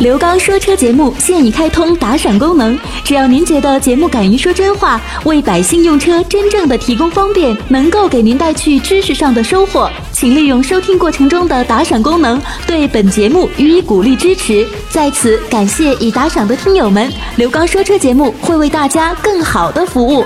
刘刚说车节目现已开通打赏功能，只要您觉得节目敢于说真话，为百姓用车真正的提供方便，能够给您带去知识上的收获，请利用收听过程中的打赏功能，对本节目予以鼓励支持。在此感谢已打赏的听友们，刘刚说车节目会为大家更好的服务。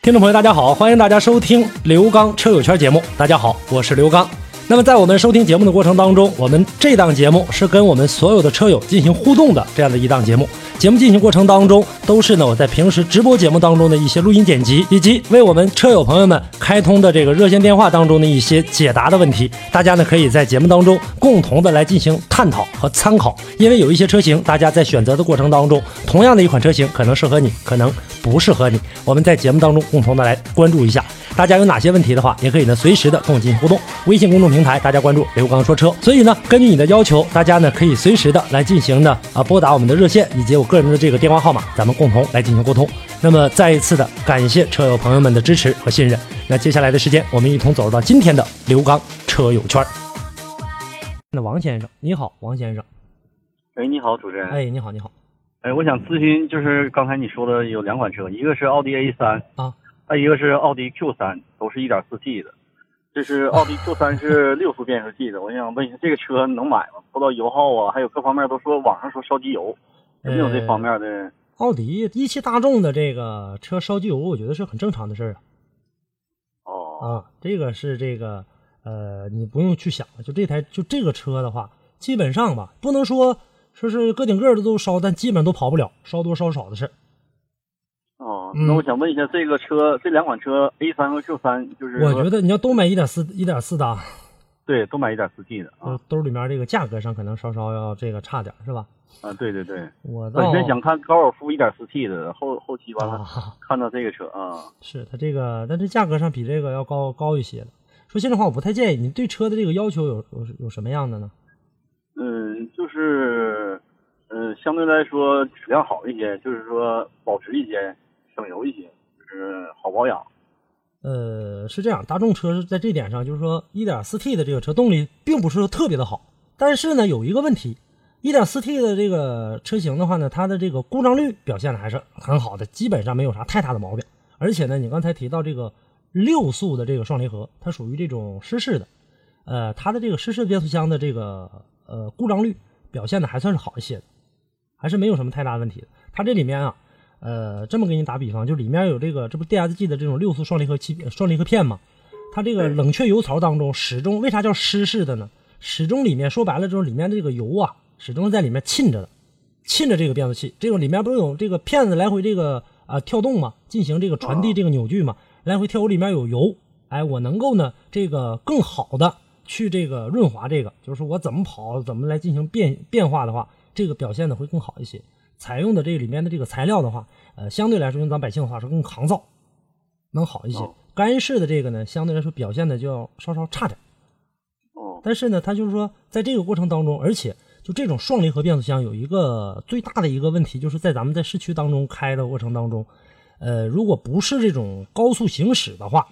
听众朋友，大家好，欢迎大家收听刘刚车友圈节目。大家好，我是刘刚。那么在我们收听节目的过程当中，我们这档节目是跟我们所有的车友进行互动的这样的一档节目。节目进行过程当中，都是呢我在平时直播节目当中的一些录音剪辑，以及为我们车友朋友们开通的这个热线电话当中的一些解答的问题。大家呢可以在节目当中共同的来进行探讨和参考，因为有一些车型，大家在选择的过程当中，同样的一款车型可能适合你，可能不适合你。我们在节目当中共同的来关注一下。大家有哪些问题的话，也可以呢随时的跟我进行互动。微信公众平台大家关注刘刚说车。所以呢，根据你的要求，大家呢可以随时的来进行呢啊拨打我们的热线以及我个人的这个电话号码，咱们共同来进行沟通。那么再一次的感谢车友朋友们的支持和信任。那接下来的时间，我们一同走入到今天的刘刚车友圈。那王先生，你好，王先生。哎，你好，主持人。哎，你好，你好。哎，我想咨询，就是刚才你说的有两款车，一个是奥迪 A 三啊。再一个是奥迪 Q 三，都是一点四 T 的。这是 奥迪 Q 三是六速变速器的。我想问一下，这个车能买吗？不知道油耗啊，还有各方面都说网上说烧机油，有没有这方面的？奥迪一汽大众的这个车烧机油，我觉得是很正常的事儿啊。哦。啊，这个是这个呃，你不用去想了就这台就这个车的话，基本上吧，不能说说是个顶个的都烧，但基本都跑不了烧多烧少的事儿。哦，那我想问一下，这个车这两款车 A 三和 Q 三，就是我觉得你要都买一点四一点四的，对，都买一点四 T 的啊，兜里面这个价格上可能稍稍要这个差点，是吧？啊，对对对，我本身想看高尔夫一点四 T 的，后后期完了看到这个车啊，是它这个，但这价格上比这个要高高一些的。说心里话，我不太建议你对车的这个要求有有有什么样的呢？嗯，就是嗯，相对来说质量好一些，就是说保值一些。省油一些，就是好保养。呃，是这样，大众车是在这点上，就是说 1.4T 的这个车动力并不是特别的好，但是呢，有一个问题，1.4T 的这个车型的话呢，它的这个故障率表现的还是很好的，基本上没有啥太大的毛病。而且呢，你刚才提到这个六速的这个双离合，它属于这种湿式的，呃，它的这个湿式变速箱的这个呃故障率表现的还算是好一些的，还是没有什么太大问题的。它这里面啊。呃，这么给你打比方，就里面有这个，这不 DSG 的这种六速双离合器双离合片嘛？它这个冷却油槽当中始终为啥叫湿式的呢？始终里面说白了就是里面的这个油啊，始终在里面浸着的，浸着这个变速器。这个里面不是有这个片子来回这个啊跳动嘛？进行这个传递这个扭矩嘛，来回跳，里面有油。哎，我能够呢这个更好的去这个润滑这个，就是说我怎么跑怎么来进行变变化的话，这个表现的会更好一些。采用的这里面的这个材料的话，呃，相对来说用咱百姓的话说更抗造，能好一些。干式的这个呢，相对来说表现的就要稍稍差点。哦。但是呢，它就是说在这个过程当中，而且就这种双离合变速箱有一个最大的一个问题，就是在咱们在市区当中开的过程当中，呃，如果不是这种高速行驶的话，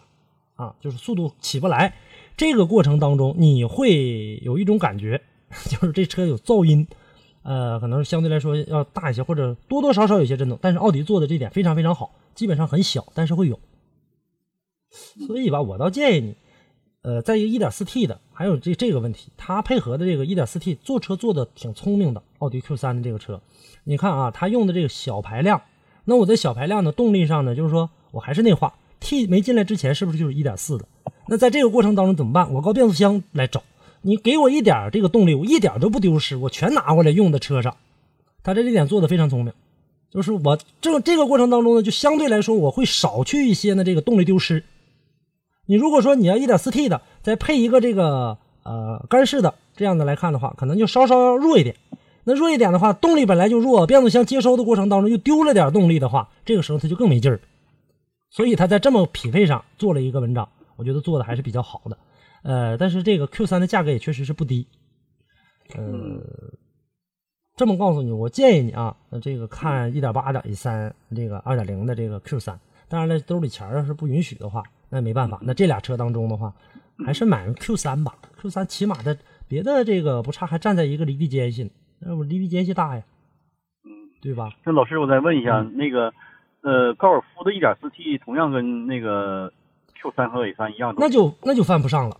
啊，就是速度起不来，这个过程当中你会有一种感觉，就是这车有噪音。呃，可能相对来说要大一些，或者多多少少有些震动，但是奥迪做的这点非常非常好，基本上很小，但是会有。所以吧，我倒建议你，呃，在一个 1.4T 的，还有这这个问题，它配合的这个 1.4T 做车做的挺聪明的，奥迪 Q3 的这个车，你看啊，它用的这个小排量，那我在小排量的动力上呢，就是说我还是那话，T 没进来之前是不是就是1.4的？那在这个过程当中怎么办？我靠变速箱来找。你给我一点这个动力，我一点都不丢失，我全拿过来用在车上。他在这点做的非常聪明，就是我这这个过程当中呢，就相对来说我会少去一些呢这个动力丢失。你如果说你要 1.4T 的，再配一个这个呃干式的这样的来看的话，可能就稍稍弱一点。那弱一点的话，动力本来就弱，变速箱接收的过程当中又丢了点动力的话，这个时候它就更没劲儿。所以他在这么匹配上做了一个文章，我觉得做的还是比较好的。呃，但是这个 Q 三的价格也确实是不低，呃，这么告诉你，我建议你啊，这个看一点八、点一三，这个二点零的这个 Q 三，当然了，兜里钱要是不允许的话，那没办法，那这俩车当中的话，还是买 Q 三吧，Q 三起码的别的这个不差，还站在一个离地间隙呢，那我离地间隙大呀，嗯，对吧？那老师，我再问一下，嗯那个呃，高尔夫的 1.4T 同样跟那个 Q 3和 A 3一样多，那就那就犯不上了。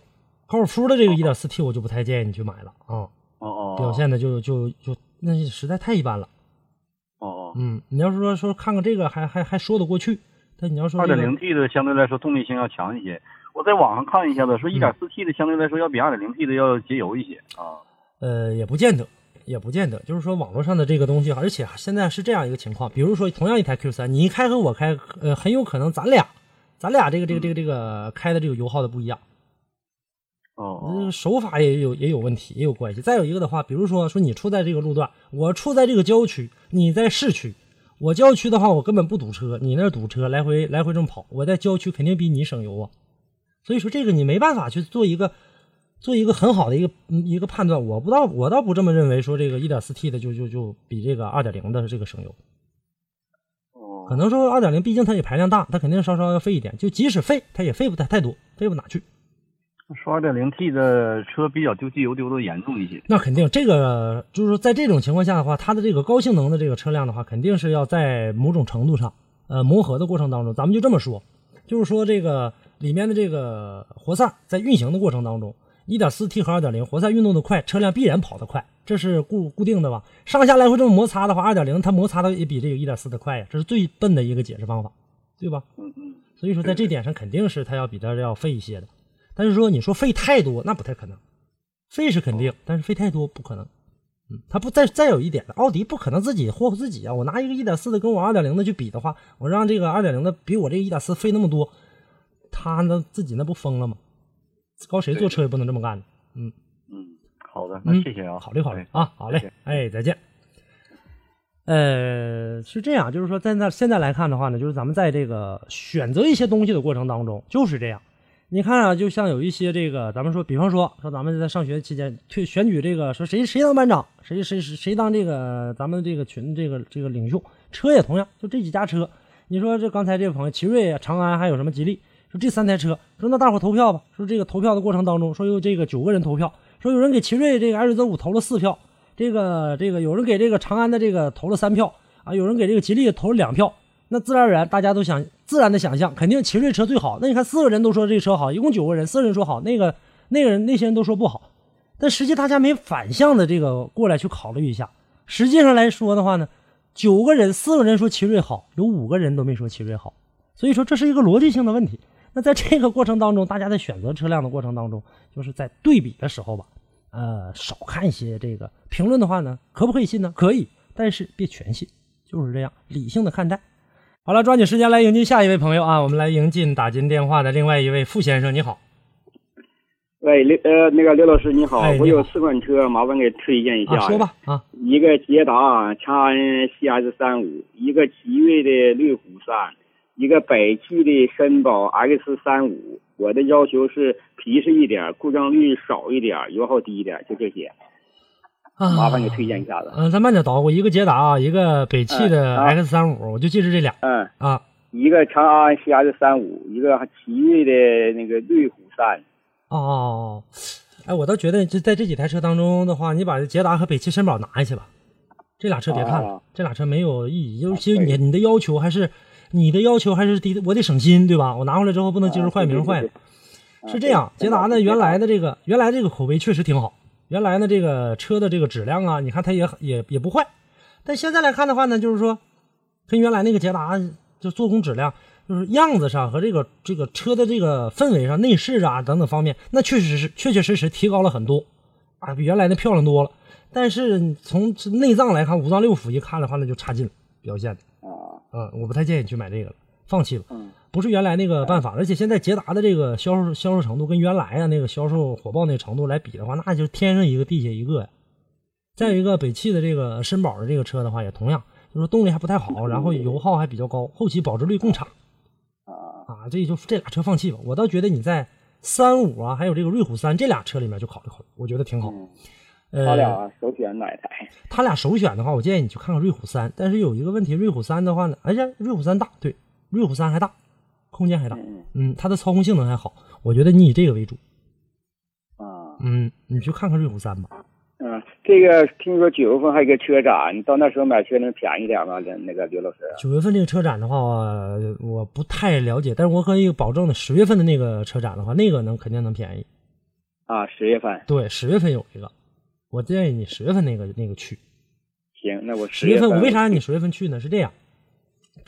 高尔夫的这个 1.4T 我就不太建议你去买了啊，哦哦，表现的就就就那实在太一般了。哦哦，嗯，你要是说说看看这个还还还说得过去，但你要说二这个点零 T 的相对来说动力性要强一些。我在网上看一下子，说嗯一点四 T 的相对来说要比二点零 T 的要节油一些啊。呃，也不见得，也不见得。就是说，网络上的这个东西，而且现在是这样一个情况，比如说，同样一台 Q 三你一开和我开，呃，很有可能咱俩，咱俩这个这个这个这个开的这个油耗的不一样，哦手法也有也有问题，也有关系。再有一个的话，比如说说你处在这个路段，我处在这个郊区，你在市区。我郊区的话，我根本不堵车，你那儿堵车，来回来回这么跑，我在郊区肯定比你省油啊。所以说这个你没办法去做一个做一个很好的一个嗯一个判断。我不倒我倒不这么认为，说这个 1.4T 的就就就比这个2.0的这个省油。哦，可能说2.0毕竟它也排量大，它肯定稍稍要费一点。就即使费，它也费不太太多，费不哪去。说二点零 T 的车比较丢机油丢的严重一些。那肯定，这个就是说，在这种情况下的话，它的这个高性能的这个车辆的话，肯定是要在某种程度上，呃，磨合的过程当中，咱们就这么说，就是说这个里面的这个活塞在运行的过程当中，1.4T 和2.0活塞运动的快，车辆必然跑得快，这是固固定的吧？上下来回这么摩擦的话，2.0它摩擦的也比这个1.4的快呀，这是最笨的一个解释方法，对吧？嗯嗯，所以说在这点上肯定是它要比它要费一些的，但是说你说费太多那不太可能，费是肯定，但是费太多不可能。嗯，他不再再有一点，奥迪不可能自己霍霍自己啊！我拿一个一点四的跟我二点零的去比的话，我让这个二点零的比我这个1.4费那么多，他那自己那不疯了吗？高谁坐车也不能这么干的。嗯嗯，好的，那嗯，谢谢啊，考虑考虑哎啊，好嘞谢谢，哎，再见。呃，是这样，就是说，在那现在来看的话呢，就是咱们在这个选择一些东西的过程当中，就是这样。你看啊，就像有一些这个，咱们说，比方说，说咱们在上学期间推选举这个，说谁谁当班长，谁谁谁谁当这个咱们这个群这个这个领袖，车也同样，就这几家车。你说这刚才这位朋友，奇瑞、长安还有什么吉利，说这三台车，说那大伙投票吧。说这个投票的过程当中，说有这个九个人投票，说有人给奇瑞这个艾瑞泽五投了四票，这个这个有人给这个长安的这个投了三票啊，有人给这个吉利投了两票。那自然而然，大家都想自然的想象，肯定奇瑞车最好。那你看，四个人都说这车好，一共九个人，四个人说好，那个那个人那些人都说不好。但实际大家没反向的这个过来去考虑一下，实际上来说的话呢，九个人四个人说奇瑞好，有五个人都没说奇瑞好，所以说这是一个逻辑性的问题。那在这个过程当中，大家在选择车辆的过程当中，就是在对比的时候吧，呃，少看一些这个评论的话呢，可不可以信呢？可以，但是别全信，就是这样，理性的看待。好了，抓紧时间来迎接下一位朋友啊！我们来迎进打进电话的另外一位傅先生，你好。喂，刘呃，那个刘老师你好，我有四款车，麻烦给推荐一下。啊，说吧啊，一个捷达长安 CS 三五，一个奇瑞的瑞虎三，一个北汽的绅宝 X 三五。我的要求是皮实一点，故障率少一点，油耗低一点，就这些。啊麻烦给推荐一下子。嗯、咱慢点捣鼓，一个捷达，一个北汽的 X 三五，我就记着这俩嗯，啊。一个长安 CS 三五，一个奇瑞的那个瑞虎三。哦哦哦，哎，我倒觉得这在这几台车当中的话，你把捷达和北汽绅宝拿下去吧，这俩车别看了，啊这俩车没有意义。尤其你你的要求还是你的要求还是低，我得省心，对吧？我拿回来之后不能今儿坏明儿坏是这样，捷达呢，原来的这个原来这个口碑确实挺好，原来呢这个车的这个质量啊，你看它也也也不坏，但现在来看的话呢，就是说跟原来那个捷达就做工质量，就是样子上和这个这个车的这个氛围上、内饰啊等等方面，那确实是确确实实提高了很多啊，比原来的漂亮多了。但是从内脏来看，五脏六腑一看的话，那就差劲了，表现的。啊，嗯，我不太建议去买这个了，放弃了。嗯不是原来那个办法，而且现在捷达的这个销售销售程度跟原来啊那个销售火爆那程度来比的话，那就是天上一个地下一个呀。再有一个北汽的这个绅宝的这个车的话，也同样，就是动力还不太好，然后油耗还比较高，后期保值率更差啊啊。这就这俩车放弃吧，我倒觉得你在三五啊，还有这个瑞虎三这俩车里面就考虑考虑，我觉得挺好。嗯，呃，他俩首选哪一台？他俩首选的话，我建议你去看看瑞虎三，但是有一个问题，瑞虎三的话呢，哎呀，瑞虎三大，对，瑞虎三还大，空间还大，嗯嗯，它的操控性能还好，我觉得你以这个为主。啊，嗯，你去看看瑞虎三吧。嗯，这个听说九月份还有个车展，你到那时候买车能便宜点吗？那那个刘老师。九月份这个车展的话，我我不太了解，但是我可以保证的，十月份的那个车展的话，那个能肯定能便宜。啊，十月份。对，十月份有一个，我建议你十月份那个那个去。行，那我十月份我为啥让你十月份去呢？是这样，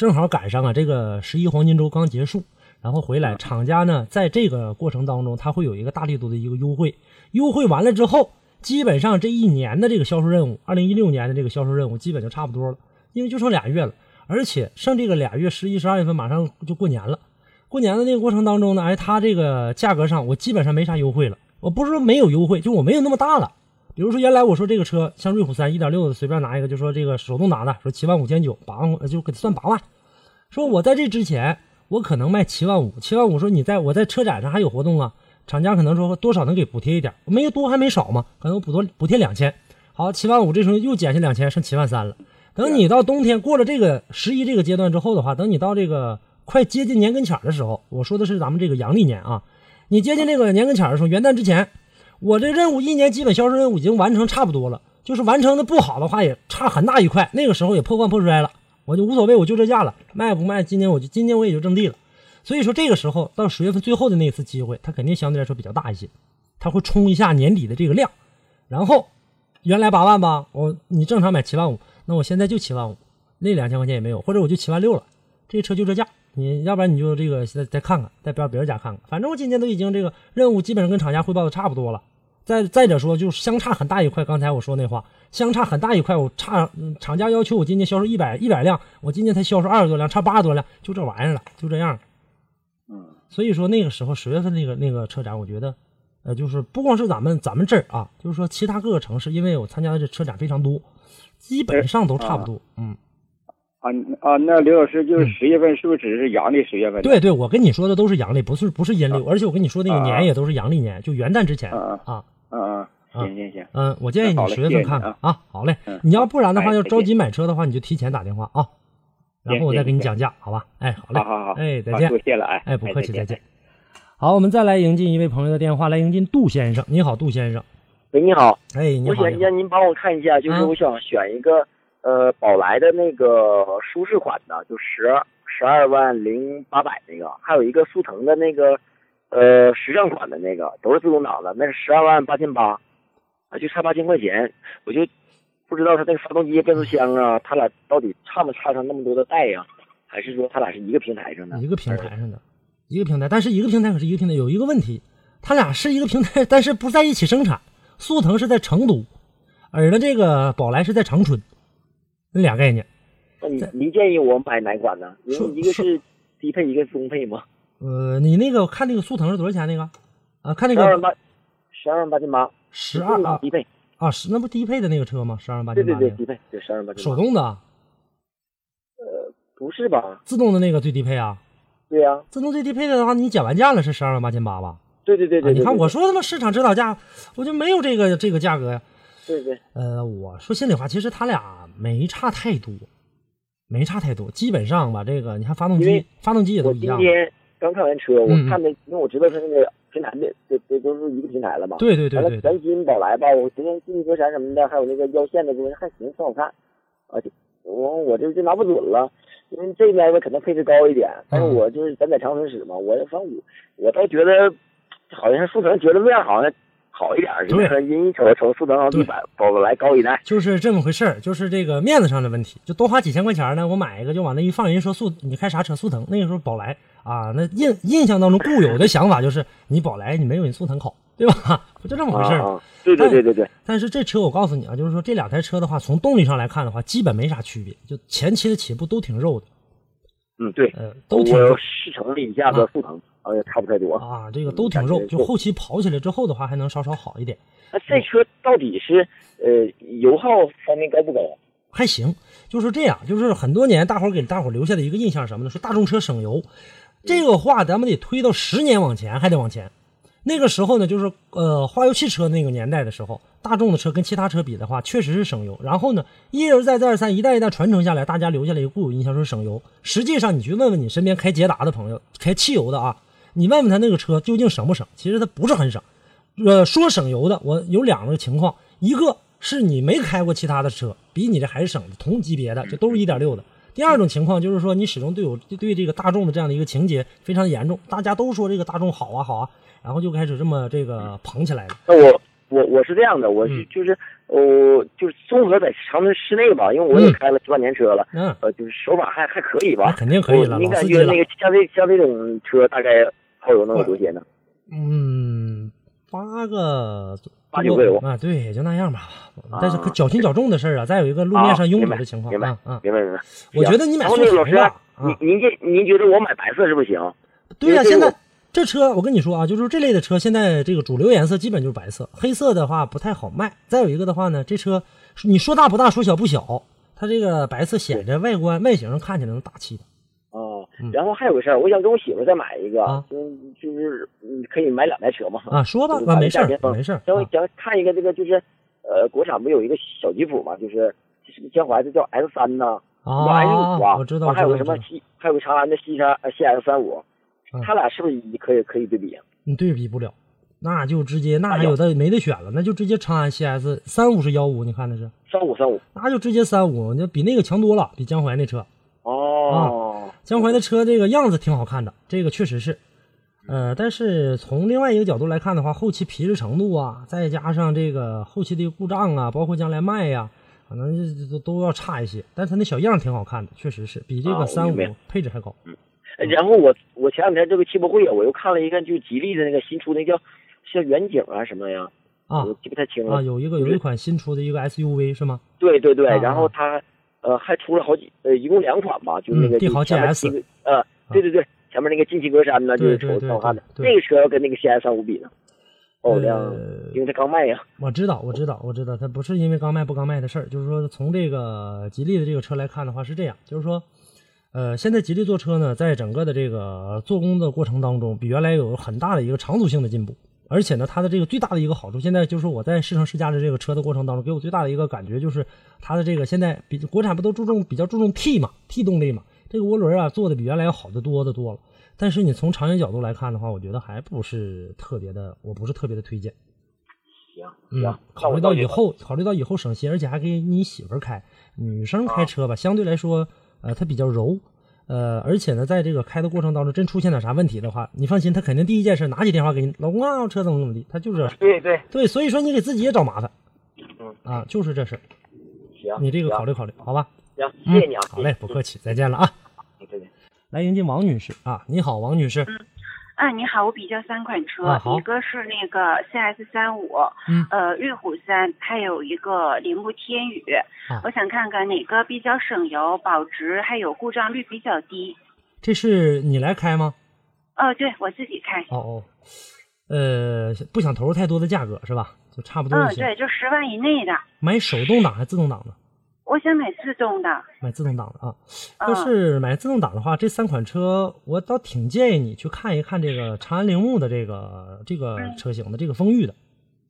正好赶上啊，这个十一黄金周刚结束，然后回来，厂家呢在这个过程当中，他会有一个大力度的一个优惠，优惠完了之后，基本上这一年的这个销售任务，二零一六年的这个销售任务基本就差不多了，因为就剩俩月了，而且剩这个俩月，十一、十二月份马上就过年了，过年的那个过程当中呢，哎，它这个价格上我基本上没啥优惠了，我不是说没有优惠，就我没有那么大了。比如说，原来我说这个车像瑞虎三一点六的，随便拿一个，就说这个手动挡的，说七万五千九，八万就给他算八万。说我在这之前，我可能卖七万五，七万五说你在我在车展上还有活动啊，厂家可能说多少能给补贴一点，没多还没少嘛，可能补多补贴两千。好，七万五这时候又减下两千，剩七万三了。等你到冬天过了这个十一这个阶段之后的话，等你到这个快接近年跟前的时候，我说的是咱们这个阳历年啊，你接近这个年跟前的时候，元旦之前。我这任务一年基本销售任务已经完成差不多了，就是完成的不好的话也差很大一块。那个时候也破罐破摔了，我就无所谓，我就这价了，卖不卖？今年我就今年我也就挣地了。所以说这个时候到十月份最后的那一次机会，它肯定相对来说比较大一些，它会冲一下年底的这个量。然后原来八万吧，我你正常买七万五，那我现在就七万五，那两千块钱也没有，或者我就七万六了。这车就这价，你要不然你就这个再再看看，再到别人家看看。反正我今年都已经这个任务基本上跟厂家汇报的差不多了。再再者说，就是相差很大一块。刚才我说那话，相差很大一块。我差厂家要求我今年销售一百一百辆，我今年才销售二十多辆，差八十多辆，就这玩意儿了，就这样。嗯，所以说那个时候十月份那个那个车展，我觉得，呃，就是不光是咱们咱们这儿啊，就是说其他各个城市，因为我参加的这车展非常多，基本上都差不多。嗯。啊啊，那刘老师就是十月份是不是只是阳历十月份？对对，我跟你说的都是阳历，不是不是阴历，而且我跟你说那个年也都是阳历年，就元旦之前啊啊啊！行行行，嗯，我建议你十月份看看啊。好嘞，你要不然的话，要着急买车的话，你就提前打电话啊，然后我再给你讲价，好吧？哎，好嘞，好好好，哎，再见，谢了，哎，哎，不客气，再见。好，我们再来迎进一位朋友的电话，来迎进杜先生，你好，杜先生。喂，你好，哎，你好，我想让您帮我看一下，就是我想选一个。呃，宝来的那个舒适款的，就十十二万零八百那个，还有一个速腾的那个，呃，时尚款的那个，都是自动挡的，那是十二万八千八，啊，就差八千块钱，我就不知道它那个发动机、变速箱啊，它俩到底差没差上那么多的代呀？还是说它俩是一个平台上的？一个平台上的，一个平台，但是一个平台可是一个平台，有一个问题，它俩是一个平台，但是不在一起生产。速腾是在成都，而呢这个宝来是在长春。那俩概念，那你您建议我买哪款呢？因为一个是低配，一个是中配吗。呃，你那个看那个速腾是多少钱？那个啊，看那个十二万八，十二万八千八，十二啊，低配啊，是那不低配的那个车吗？十二万八千八，对对对，低配，对十二万八千八。手动的？呃，不是吧？自动的那个最低配啊？对呀，自动最低配的话，你减完价了是十二万八千八吧？对对对对，你看我说他妈市场指导价，我就没有这个这个价格呀。对对，呃，我说心里话，其实他俩没差太多，没差太多，基本上吧，这个你看发动机，发动机也都一样。今天刚看完车，我看的，因为我知道它那个平台的，这这都是一个平台了嘛。对对对对。完了，全新宝来吧，我今天进气格栅什么的，还有那个腰线的东西还行，挺好看。啊，我我这就拿不准了，因为这边吧可能配置高一点，但是我就是咱在长春使嘛，我反正我我倒觉得，好像是速腾觉得面好像。好一点，就是因瞅瞅速腾奥迪百宝来高一代，就是这么回事儿，就是这个面子上的问题，就多花几千块钱呢，我买一个就往那一放，人说速你开啥车？速腾那个时候宝来啊，那印印象当中固有的想法就是你宝来你没有你速腾好，对吧？不就这么回事儿？对对对对对。但是这车我告诉你啊，就是说这两台车的话，从动力上来看的话，基本没啥区别，就前期的起步都挺肉的。嗯，对，呃，都挺肉。试乘了一下子速腾。啊，也差不太多啊，这个都挺肉，就后期跑起来之后的话，还能稍稍好一点。那这车到底是呃油耗方面高不高？还行，就是这样，就是很多年大伙给大伙留下的一个印象什么呢？说大众车省油，这个话咱们得推到十年往前，还得往前。那个时候呢，就是呃化油器车那个年代的时候，大众的车跟其他车比的话，确实是省油。然后呢，一而再再而三，一代一代传承下来，大家留下了一个固有印象，说省油。实际上，你去问问你身边开捷达的朋友，开汽油的啊。你问问他那个车究竟省不省？其实它不是很省，呃，说省油的，我有两个情况，一个是你没开过其他的车，比你这还省的，同级别的就都是一点六的。第二种情况就是说，你始终对我对这个大众的这样的一个情节非常严重，大家都说这个大众好啊好啊，然后就开始这么这个捧起来了。那我我我是这样的，我是、嗯就是我、就是综合在长春市内吧，因为我也嗯开了七八年车了，嗯，呃，就是手法还还可以吧。那肯定可以了，我你感觉那。个像这像这种车大概耗油能有多些呢？嗯，八个八九个油啊，对，也就那样吧。啊但是可较轻较重的事儿啊，再有一个路面上拥堵的情况明白啊啊，明白明白。我觉得你买然后速那个老师腾吧，啊您，您这您觉得我买白色是不行？对呀、现在这车我跟你说啊，就是这类的车，现在这个主流颜色基本就是白色，黑色的话不太好卖。再有一个的话呢，这车你说大不大，说小不小，它这个白色显着外观外形上看起来能大气的。哦嗯，然后还有个事儿，我想给我媳妇儿再买一个，啊。嗯，就是嗯，可以买两台车嘛？啊，说吧，没事儿，没事儿。啊。想想看一个这个就是，呃，国产不有一个小吉普嘛，就是就是江淮的叫 S 三呐，啊 S 五啊，我知道，还有个什么西，还有个长安的西山呃 CS 三五？嗯，他俩是不是可以可以对比啊？你对比不了，那就直接那有的没得选了，那就直接长安 CS 三五是幺五，你看的是，三五三五。那就直接三五，那比那个强多了，比江淮那车。哦，江淮的车这个样子挺好看的，这个确实是，呃，但是从另外一个角度来看的话，后期皮实程度啊，再加上这个后期的故障啊，包括将来卖呀、可能就都都要差一些。但是它那小样挺好看的，确实是比这个三五配置还高。嗯然后我我前两天这个汽博会啊，我又看了一个就吉利的那个新出那叫像远景啊什么呀，啊我记不太清了啊，有一个有一款新出的一个 SUV 是吗？对对对，啊然后它呃还出了好几呃一共两款吧，就是那个嗯帝豪 GS 呃对对对，前面那个进气格栅呢就是瞅挺好看的，那个车要跟那个 CS 三五比呢，保有量呃因为它刚卖呀，我知道，我知道，我知道，它不是因为刚卖不刚卖的事儿，就是说从这个吉利的这个车来看的话是这样，就是说，呃，现在吉利做车呢，在整个的这个做工的过程当中，比原来有很大的一个长足性的进步，而且呢，它的这个最大的一个好处，现在就是我在试乘试驾的这个车的过程当中，给我最大的一个感觉就是它的这个现在比国产不都注重比较注重 T 嘛，T 动力嘛，这个涡轮啊做的比原来要好的多的多了。但是你从长远角度来看的话，我觉得还不是特别的，我不是特别的推荐。行嗯行，，考虑到以后，考虑到以后省心，而且还给你媳妇儿开。女生开车吧，相对来说，呃，它比较柔，呃，而且呢，在这个开的过程当中，真出现点啥问题的话，你放心，他肯定第一件事拿起电话给你老公啊，我车怎么怎么地，他就是对对对，所以说你给自己也找麻烦，嗯啊，就是这事儿，行，你这个考虑考虑，好吧？行，谢谢你啊，嗯好嘞，不客气，再见了啊。再见。来迎接王女士啊，你好，王女士，啊，你好，我比较三款车，啊一个是那个 CS 三五，嗯呃，瑞虎三，还有一个铃木天宇。啊我想看看哪个比较省油、保值，还有故障率比较低。这是你来开吗？哦，对我自己开。哦哦，呃，不想投入太多的价格是吧？就差不多嗯，就行。对，就十万以内的。买手动挡还是自动挡的？我想买自动的。买自动挡的啊。嗯要是买自动挡的话，这三款车我倒挺建议你去看一看这个长安铃木的这个这个嗯车型的这个风裕的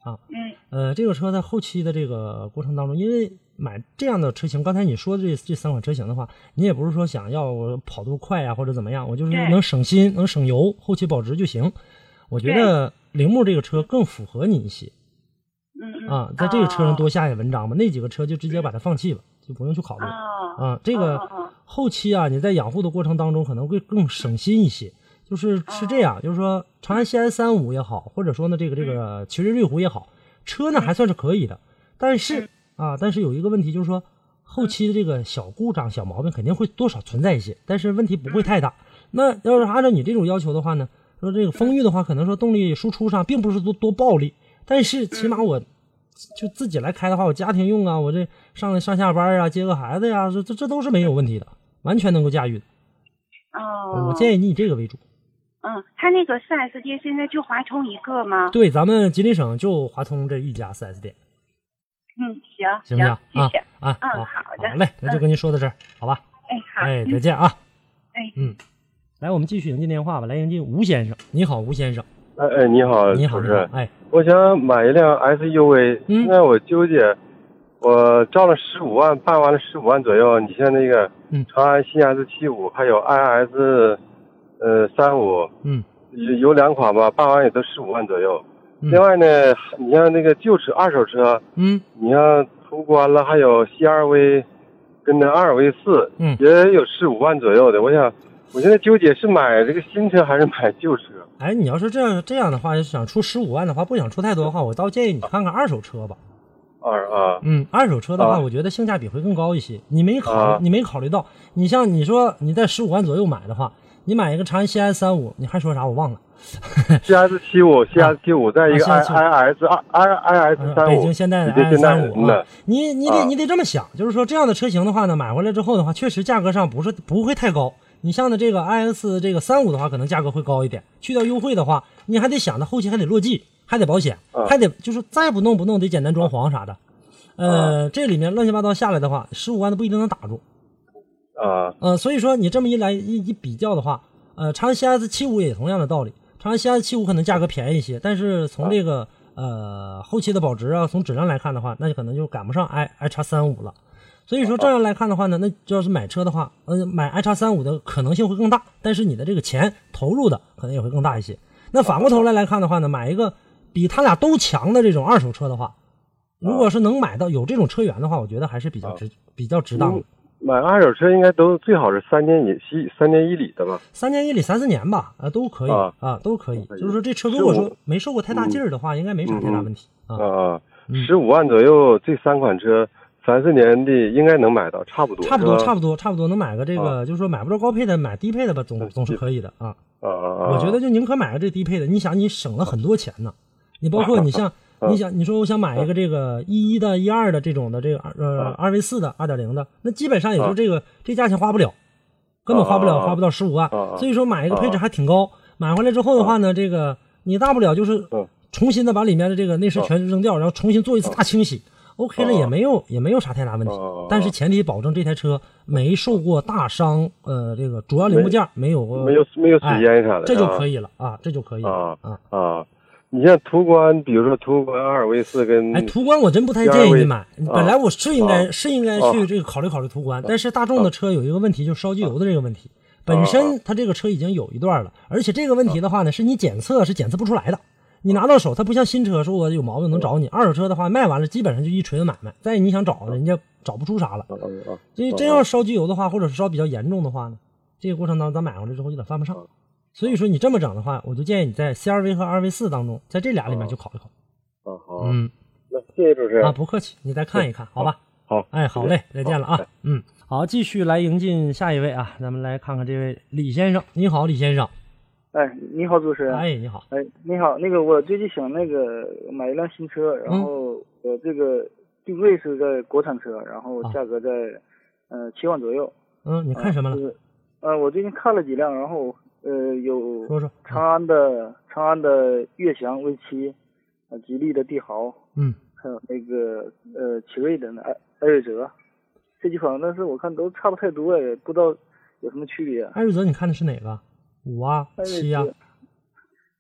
啊。嗯呃，这个车在后期的这个过程当中，因为买这样的车型，刚才你说的这这三款车型的话，你也不是说想要我跑得快呀、或者怎么样，我就是能省心、能省油，后期保值就行。我觉得铃木这个车更符合你一些嗯嗯。啊，在这个车上哦多下下文章吧。那几个车就直接把它放弃了，就不用去考虑。啊，这个后期啊，你在养护的过程当中可能会更省心一些。就是是这样，就是说长安 CS 三五也好，或者说呢这个这个奇瑞瑞虎也好，车呢还算是可以的，但是啊，但是有一个问题就是说，后期的这个小故障、小毛病肯定会多少存在一些，但是问题不会太大。那要是按照你这种要求的话呢，说这个风裕的话，可能说动力输出上并不是多多暴力，但是起码我就自己来开的话，我家庭用啊，我这上上下班啊，接个孩子呀，这这这都是没有问题的，完全能够驾驭的。哦。我建议你以这个为主。嗯，它那个 4S 店现在就华通一个吗？对，咱们吉林省就华通这一家 4S 店，嗯，行行不行？啊谢谢。啊，嗯好，好的嘞，那就跟您说到这儿，好吧？哎，好。哎，嗯再见啊。哎嗯，来，我们继续迎接电话吧。来迎接吴先生，你好，吴先生，哎哎，你好，你好，主持人，，哎，我想买一辆 SUV，嗯现在我纠结，我照了十五万，办完了十五万左右。你像那个嗯长安新 S 七五，还有 IS 呃三五，嗯有有两款吧，办完也都十五万左右。另外呢，你像那个旧车、二手车，嗯你像途观了，还有 CRV，跟那阿尔卑斯，嗯也有十五万左右的。我想，我现在纠结是买这个新车还是买旧车。哎，你要是这样这样的话，想出十五万的话，不想出太多的话，我倒建议你看看二手车吧。二啊，嗯，二手车的话，啊我觉得性价比会更高一些。你没考，啊你没考虑到，你像你说你在十五万左右买的话，你买一个长安 CS 三五，你还说啥我忘了。CS 七五、CS 七五，再一个啊 I，CS75 I S 二 I I S 三五，北京现代的 i 现代三五啊你你得啊你得这么想，就是说这样的车型的话呢，买回来之后的话，确实价格上不是不会太高。你像呢这个 iX 这个三五的话，可能价格会高一点。去掉优惠的话，你还得想着后期还得落地，还得保险，啊还得就是再不弄不弄得简单装潢啥的。呃，这里面乱七八糟下来的话，十五万都不一定能打住。啊呃，所以说你这么一来一一比较的话，呃，长安 CS 七五也同样的道理，长安 CS 七五可能价格便宜一些，但是从这个、呃后期的保值啊，从质量来看的话，那就可能就赶不上 i i 叉三五了。所以说这样来看的话呢，那要是买车的话，呃，买 i 叉三五的可能性会更大，但是你的这个钱投入的可能也会更大一些。那反过头来来看的话呢，买一个比他俩都强的这种二手车的话，如果是能买到有这种车源的话，我觉得还是比较值、比较值当的。买二手车应该都最好是三年以西三年以里的吧？三年以里三四年吧，啊，都可以啊都可以。就是说这车如果说没受过太大劲儿的话，应该没啥太大问题啊。啊啊嗯，十五万左右，这三款车三四年的应该能买到，差不多，差不多，差不不多，差不多能买个这个，就是说买不着高配的，买低配的吧，总嗯总是可以的啊。啊啊啊！我觉得就宁可买个这低配的，你想你省了很多钱呢。你包括你像啊。你想你说我想买一个这个一一的、一二的这种的这个二呃啊。二 V 四的二点零的，那基本上也就这个这价钱花不了，根本花不了，啊花不到十五万。啊。所以说买一个配置还挺高，买回来之后的话呢，这个你大不了就是嗯。重新的把里面的这个内饰全扔掉，然后重新做一次大清洗。OK 了，啊也没有也没有啥太大问题啊，但是前提保证这台车没受过大伤，呃，这个主要零部件没有没有没有水淹啥的，这就可以以了啊，这就可以了啊啊。啊。你像途观，比如说途观二 V 四跟哎，途观我真不太建议你买。嗯本来我是应该啊是应该去这个考虑考虑途观，但是大众的车有一个问题，就是烧机油的这个问题。本身它这个车已经有一段了，而且这个问题的话呢，是你检测是检测不出来的。你拿到手，它不像新车，说我有毛病能找你。二手车的话，卖完了基本上就一锤子买卖。再你想找，人家找不出啥了。啊啊啊这真要烧机油的话，或者是烧比较严重的话呢，这个过程当中咱买回来之后有点犯不上。所以说你这么整的话，我就建议你在 CRV 和 RV 四当中，在这俩里面就考一考。啊好，嗯那谢谢主持人啊，不客气，你再看一看，好吧？好，哎，好嘞，再见了啊。嗯，好，继续来迎进下一位啊，咱们来看看这位李先生。你好，李先生。哎，你好，主持人。哎，你好。哎，你好，那个我最近想那个买一辆新车，然嗯后我这个定位是在国产车，然后价格在呃七万左右。嗯，你看什么了？就是呃，我最近看了几辆，然后呃有说说。长安的长安的悦翔 V 七，呃，吉利的帝豪，嗯，还有那个呃奇瑞的那艾艾瑞泽，这几款，但是我看都差不太多，也不知道有什么区别。艾瑞泽，你看的是哪个？五啊，七啊，泽，艾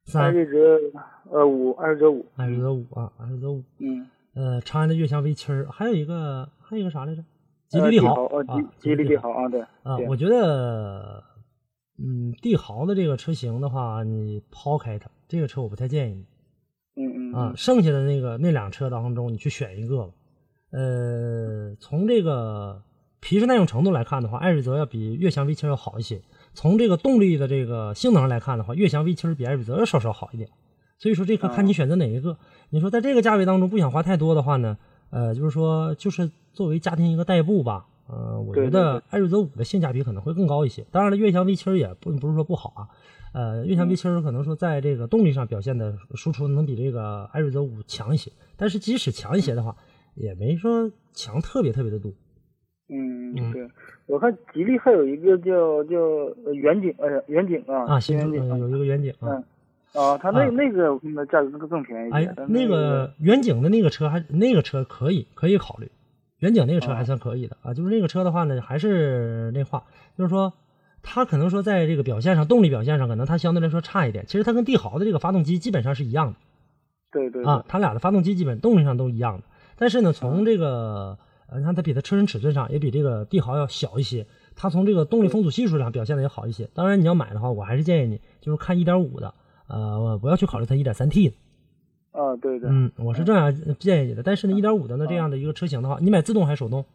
三？瑞泽呃五，艾瑞泽五，艾瑞泽五啊，艾瑞泽五。嗯。呃，长安的悦翔 V 七儿，还有一个，还有一个啥来着？吉呃利帝豪呃，啊吉，吉利帝豪啊，对啊，我觉得，嗯，帝豪的这个车型的话，你抛开它，这个车我不太建议你。嗯嗯啊，剩下的那个那两车当中，你去选一个吧。呃，从这个皮实耐用程度来看的话，艾瑞泽要比悦翔 V 七要好一些。从这个动力的这个性能上来看的话，悦翔 V 7比艾瑞泽要稍稍好一点。所以说这个看你选择哪一个。你说在这个价位当中不想花太多的话呢，呃，就是说就是作为家庭一个代步吧，呃，我觉得艾瑞泽五的性价比可能会更高一些。当然了，悦翔 V 7也不不是说不好啊。呃，悦翔 V 7可能说在这个动力上表现的输出能比这个艾瑞泽五强一些，但是即使强一些的话，也没说强特别特别的多。嗯嗯对，我看吉利还有一个叫叫呃远景，哎呀远景啊，啊，新远景呃有一个远景啊，嗯啊，它那啊那个那价格更更便宜一哎点，但，是那个远景的那个车还那个车可以可以考虑，远景那个车还算可以的啊，就是那个车的话呢，还是那话，就是说它可能说在这个表现上，动力表现上，可能它相对来说差一点。其实它跟帝豪的这个发动机基本上是一样的。对对啊，它俩的发动机基本动力上都一样的，但是呢，从这个呃，你看它比它车身尺寸上也比这个帝豪要小一些，它从这个动力风阻系数上表现的也好一些。当然，你要买的话，我还是建议你就是看1.5的，呃，不要去考虑它 1.3T 的。啊，对对。嗯，我是这样建议你的。但是呢，一点五的呢这样的一个车型的话，你买自动还是手动？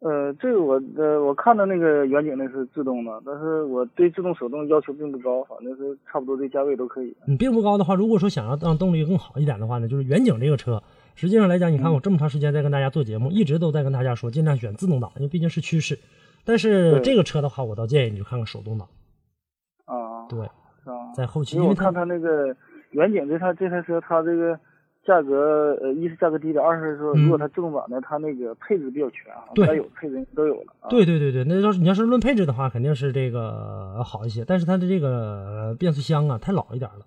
呃，这个我呃我看的那个远景那是自动的，但是我对自动手动要求并不高，反正是差不多这价位都可以。你并不高的话，如果说想要让动力更好一点的话呢，就是远景这个车，实际上来讲，你看我这么长时间在跟大家做节目，一直都在跟大家说尽量选自动挡，因为毕竟是趋势。但是这个车的话，我倒建议你就看看手动挡。啊，对，是吧？在后期，因为我看它它那个远景这台这台车，它这个。价格呃，一是价格低点，二是说如果它自动挡的，它那个配置比较全啊，该有配置都有了。对对对对，那要是你要是论配置的话，肯定是这个好一些。但是它的这个变速箱啊，太老一点了。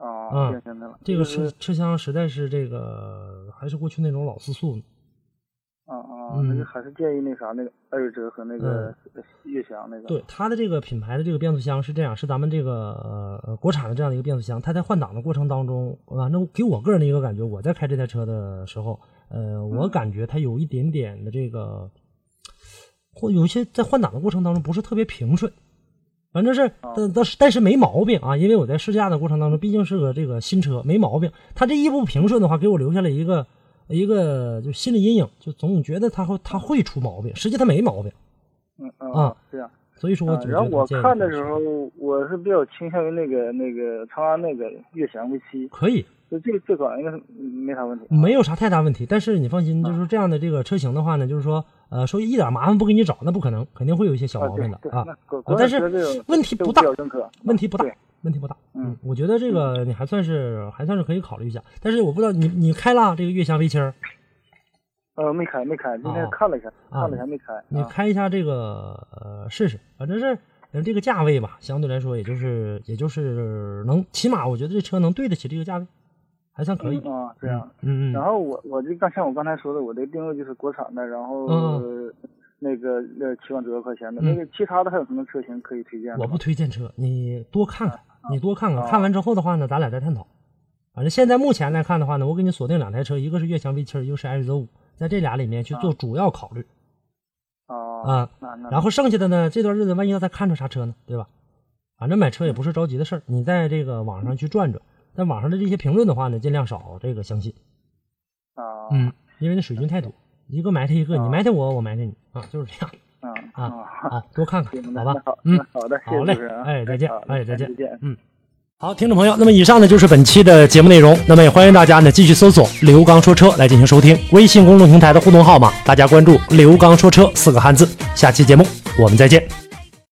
啊，这个车车厢实在是这个还是过去那种老四速。啊啊，那就还是建议那啥，那个艾瑞泽和那个悦翔那个。对它的这个品牌的这个变速箱是这样，是咱们这个呃国产的这样的一个变速箱。它在换挡的过程当中，反正给我个人的一个感觉，我在开这台车的时候，呃，我感觉它有一点点的这个，或有一些在换挡的过程当中不是特别平顺。反正是，但但是但是没毛病啊，因为我在试驾的过程当中，毕竟是个这个新车，没毛病。它这一不平顺的话，给我留下了一个。一个就心理阴影，就总觉得它会它会出毛病，实际它没毛病。嗯嗯啊，是啊。所以说，我然后我看的时候，我是比较倾向于那个那个长安那个悦翔 V 七。可以。就这这款应该是没啥问题。没有啥太大问题，但是你放心，就是这样的这个车型的话呢，就是说，呃，说一点麻烦不给你找，那不可能，肯定会有一些小毛病的啊。但是问题不大，问题不大。问题不大，嗯，我觉得这个你还算是还算是可以考虑一下，但是我不知道你你开了这个悦翔 V 七呃，没开没开，今天看了一下，看了一下没开。你开一下这个呃试试，反正是这个价位吧，相对来说也就是也就是能，起码我觉得这车能对得起这个价位，还算可以啊。这样，嗯嗯。然后我我就刚像我刚才说的，我的定位就是国产的，然后那个呃七万左右块钱的，那个其他的还有什么车型可以推荐？我不推荐车，你多看看。你多看看，看完之后的话呢，咱俩再探讨。反正现在目前来看的话呢，我给你锁定两台车，一个是悦翔 V 七，一个是艾瑞泽五，在这俩里面去做主要考虑。哦。啊。然后剩下的呢，这段日子万一要再看着啥车呢，对吧？反正买车也不是着急的事儿，你在这个网上去转转，在网上的这些评论的话呢，尽量少这个相信。啊。嗯，因为那水军太多，一个埋汰一个，你埋汰我，我埋汰你啊，就是这样。啊啊啊，多看看，好吧？嗯，好的，好嘞，哎，再见，哎，再见，再见，嗯，好，听众朋友，那么以上呢就是本期的节目内容，那么也欢迎大家呢继续搜索“刘刚说车”来进行收听，微信公众平台的互动号码，大家关注“刘刚说车”四个汉字，下期节目我们再见。